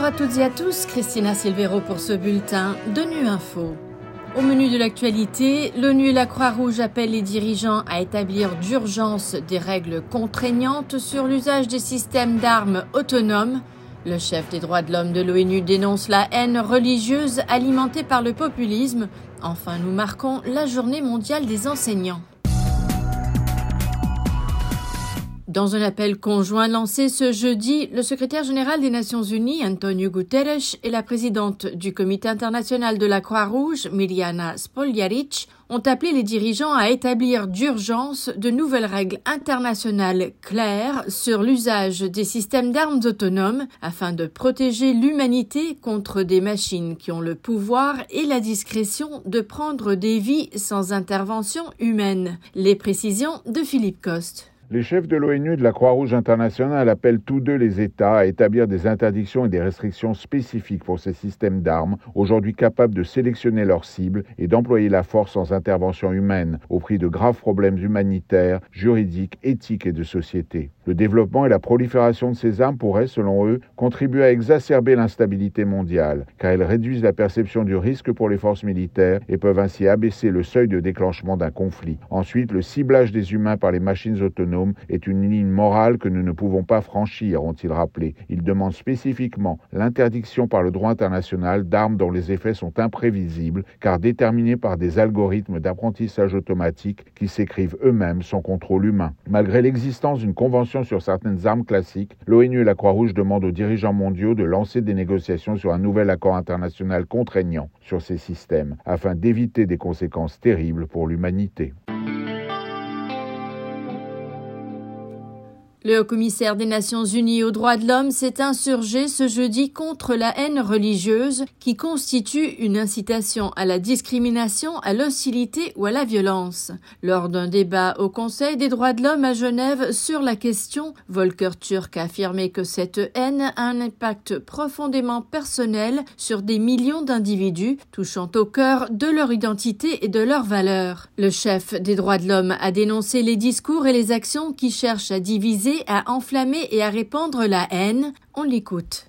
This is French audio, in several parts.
Bonjour à toutes et à tous, Christina Silvero pour ce bulletin de Nu Info. Au menu de l'actualité, l'ONU et la Croix-Rouge appellent les dirigeants à établir d'urgence des règles contraignantes sur l'usage des systèmes d'armes autonomes. Le chef des droits de l'homme de l'ONU dénonce la haine religieuse alimentée par le populisme. Enfin, nous marquons la journée mondiale des enseignants. Dans un appel conjoint lancé ce jeudi, le secrétaire général des Nations Unies, Antonio Guterres, et la présidente du Comité international de la Croix-Rouge, Miliana Spoljaric, ont appelé les dirigeants à établir d'urgence de nouvelles règles internationales claires sur l'usage des systèmes d'armes autonomes afin de protéger l'humanité contre des machines qui ont le pouvoir et la discrétion de prendre des vies sans intervention humaine. Les précisions de Philippe Coste. Les chefs de l'ONU et de la Croix-Rouge internationale appellent tous deux les États à établir des interdictions et des restrictions spécifiques pour ces systèmes d'armes, aujourd'hui capables de sélectionner leurs cibles et d'employer la force sans intervention humaine, au prix de graves problèmes humanitaires, juridiques, éthiques et de société. Le développement et la prolifération de ces armes pourraient, selon eux, contribuer à exacerber l'instabilité mondiale, car elles réduisent la perception du risque pour les forces militaires et peuvent ainsi abaisser le seuil de déclenchement d'un conflit. Ensuite, le ciblage des humains par les machines autonomes est une ligne morale que nous ne pouvons pas franchir, ont-ils rappelé. Ils demandent spécifiquement l'interdiction par le droit international d'armes dont les effets sont imprévisibles, car déterminés par des algorithmes d'apprentissage automatique qui s'écrivent eux-mêmes sans contrôle humain. Malgré l'existence d'une convention sur certaines armes classiques, l'ONU et la Croix-Rouge demandent aux dirigeants mondiaux de lancer des négociations sur un nouvel accord international contraignant sur ces systèmes, afin d'éviter des conséquences terribles pour l'humanité. Le haut-commissaire des Nations Unies aux droits de l'homme s'est insurgé ce jeudi contre la haine religieuse qui constitue une incitation à la discrimination, à l'hostilité ou à la violence. Lors d'un débat au Conseil des droits de l'homme à Genève sur la question, Volker Turk a affirmé que cette haine a un impact profondément personnel sur des millions d'individus, touchant au cœur de leur identité et de leurs valeurs. Le chef des droits de l'homme a dénoncé les discours et les actions qui cherchent à diviser à enflammer et à répandre la haine. On l'écoute.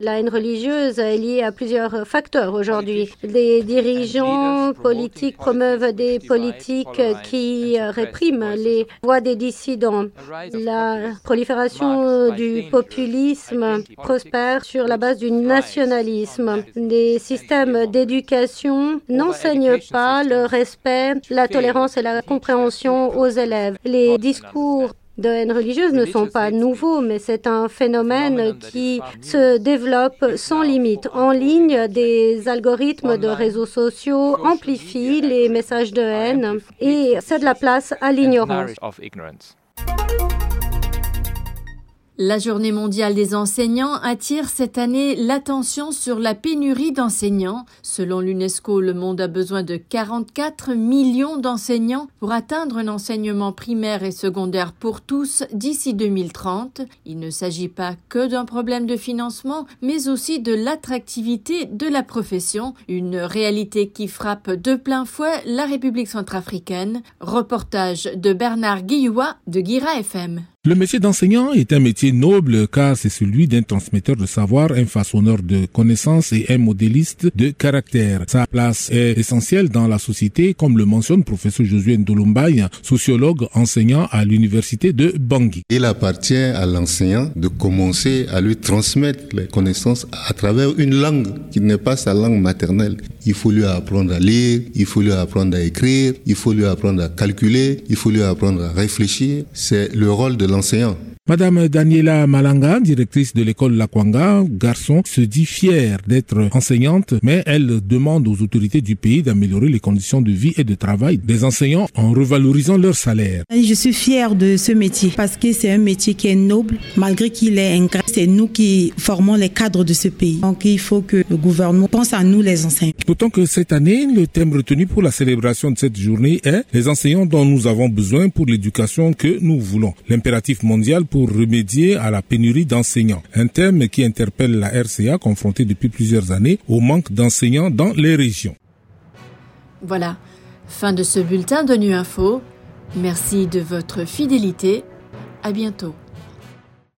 La haine religieuse est liée à plusieurs facteurs aujourd'hui. Les dirigeants politiques promeuvent des politiques qui répriment les voix des dissidents. La prolifération du populisme prospère sur la base du nationalisme. Les systèmes d'éducation n'enseignent pas le respect, la tolérance et la compréhension aux élèves. Les discours de haine religieuse ne sont pas nouveaux, mais c'est un phénomène qui se développe sans limite. En ligne, des algorithmes de réseaux sociaux amplifient les messages de haine et cèdent la place à l'ignorance. La Journée mondiale des enseignants attire cette année l'attention sur la pénurie d'enseignants. Selon l'UNESCO, le monde a besoin de 44 millions d'enseignants pour atteindre un enseignement primaire et secondaire pour tous d'ici 2030. Il ne s'agit pas que d'un problème de financement, mais aussi de l'attractivité de la profession, une réalité qui frappe de plein fouet la République centrafricaine. Reportage de Bernard Guilloua de Guira FM. Le métier d'enseignant est un métier noble car c'est celui d'un transmetteur de savoir, un façonneur de connaissances et un modéliste de caractère. Sa place est essentielle dans la société comme le mentionne professeur Josué Ndolumbaye, sociologue enseignant à l'université de Bangui. Il appartient à l'enseignant de commencer à lui transmettre les connaissances à travers une langue qui n'est pas sa langue maternelle. Il faut lui apprendre à lire, il faut lui apprendre à écrire, il faut lui apprendre à calculer, il faut lui apprendre à réfléchir. C'est le rôle de l'enseignant. Madame Daniela Malanga, directrice de l'école Lakwanga, garçon, se dit fière d'être enseignante, mais elle demande aux autorités du pays d'améliorer les conditions de vie et de travail des enseignants en revalorisant leur salaire. Je suis fière de ce métier parce que c'est un métier qui est noble, malgré qu'il est ingrat. C'est nous qui formons les cadres de ce pays. Donc il faut que le gouvernement pense à nous les enseignants. D'autant que cette année, le thème retenu pour la célébration de cette journée est les enseignants dont nous avons besoin pour l'éducation que nous voulons. L'impératif mondial pour remédier à la pénurie d'enseignants. Un thème qui interpelle la RCA confrontée depuis plusieurs années au manque d'enseignants dans les régions. Voilà, fin de ce bulletin de Nu Info. Merci de votre fidélité. À bientôt.